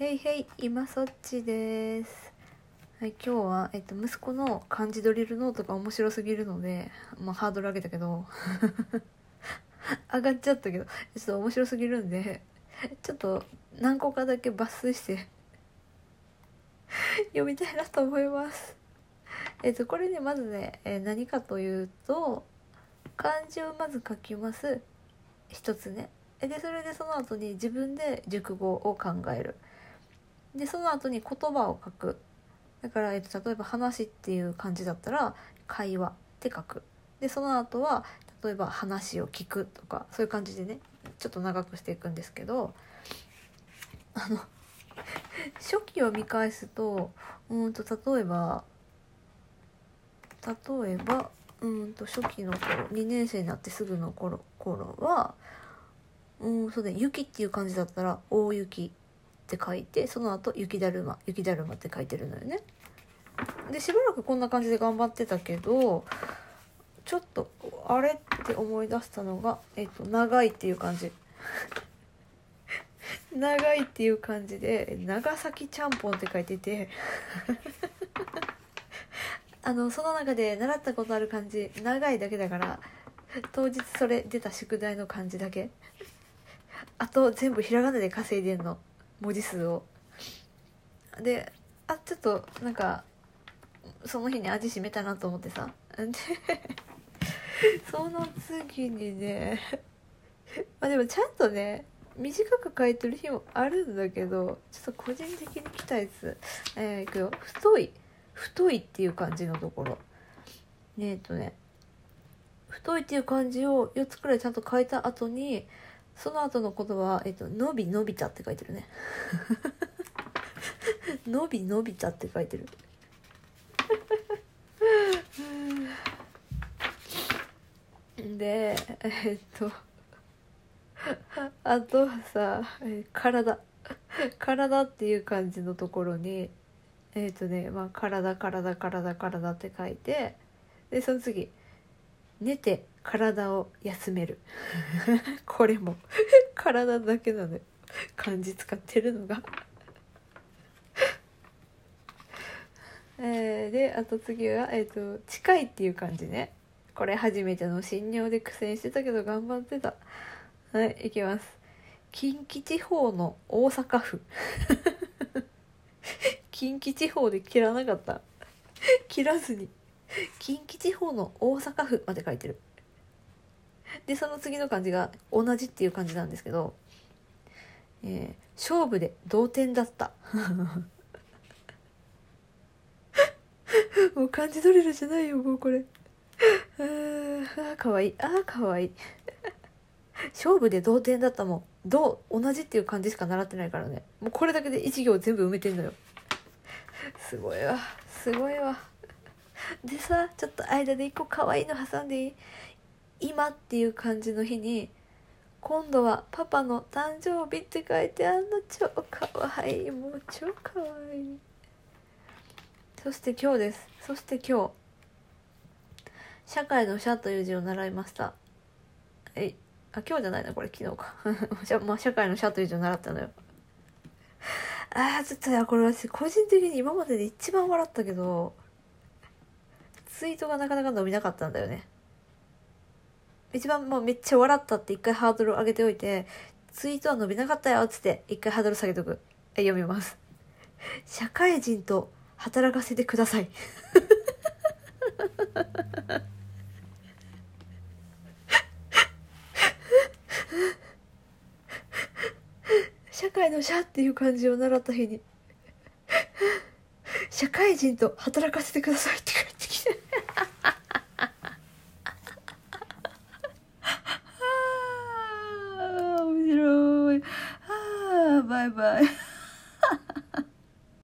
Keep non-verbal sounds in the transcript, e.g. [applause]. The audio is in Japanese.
へいへい、今そっちです。はい、今日は、えっと、息子の漢字ドリルノートが面白すぎるので、まあ、ハードル上げたけど、[laughs] 上がっちゃったけど、ちょっと面白すぎるんで、ちょっと何個かだけ抜粋して、[laughs] 読みたいなと思います。えっと、これね、まずね、えー何かというと、漢字をまず書きます。一つね。で、それでその後に自分で熟語を考える。でその後に言葉を書く。だから、えっと、例えば「話」っていう感じだったら「会話」って書く。でその後は例えば「話を聞く」とかそういう感じでねちょっと長くしていくんですけどあの [laughs] 初期を見返すとうんと例えば例えばうんと初期の頃2年生になってすぐの頃頃はうんそうだ雪っていう感じだったら大雪。って書いてその後雪だるま雪だるまって書いてるのよね。でしばらくこんな感じで頑張ってたけどちょっとあれって思い出したのが、えっと、長いっていう感じ。[laughs] 長いっていう感じで長崎ちゃんぽんって書いてて。[laughs] あのその中で習ったことある漢字長いだけだから当日それ出た宿題の漢字だけ。あと全部ひらがなで稼いでんの。文字数を。であちょっとなんかその日に味しめたなと思ってさ。で [laughs] その次にねまあでもちゃんとね短く書いてる日もあるんだけどちょっと個人的に来たやつえー、いくよ。太い。太いっていう感じのところ。ねえっとね太いっていう漢字を4つくらいちゃんと書いた後にその後の言葉は、えっと、伸び伸びたって書いてるね。[laughs] 伸び伸びたって書いてる。で、えっと、あとはさ、え体。体っていう感じのところに、えっとね、まあ、体、体、体、体って書いて、で、その次、寝て体を休める。[laughs] これも。体だけなの。よ漢字使ってるのが。[laughs] えーであと次は、えーと「近い」っていう漢字ね。これ初めての診療で苦戦してたけど頑張ってた。はいいきます。近畿地方の大阪府。[laughs] 近畿地方で切らなかった。切らずに。近畿地方の大阪府まで書いてる。でその次の漢字が同じっていう感じなんですけど、えー勝負で同点だった。[laughs] もう漢字ドリルじゃないよもうこれ。ああかわいい。あーかわいい。勝負で同点だったもん。同同じっていう漢字しか習ってないからね。もうこれだけで一行全部埋めてんのよ。すごいわ。すごいわ。でさちょっと間で一個可愛いの挟んでいい？今っていう感じの日に今度はパパの誕生日って書いてあんの超かわいいもう超かわい。いそして今日です。そして今日社会の社という字を習いました。えあ今日じゃないなこれ昨日か。[laughs] じゃまあ社会の社という字を習ったのよ。あーちょっとねこれ私個人的に今までで一番笑ったけどツイートがなかなか伸びなかったんだよね。一番もうめっちゃ笑ったって一回ハードル上げておいてツイートは伸びなかったよっつって一回ハードル下げとく。読みます。社会人と働かせてください。社会の社っていう漢字を習った日に。社会人と働かせてくださいって。bye bye.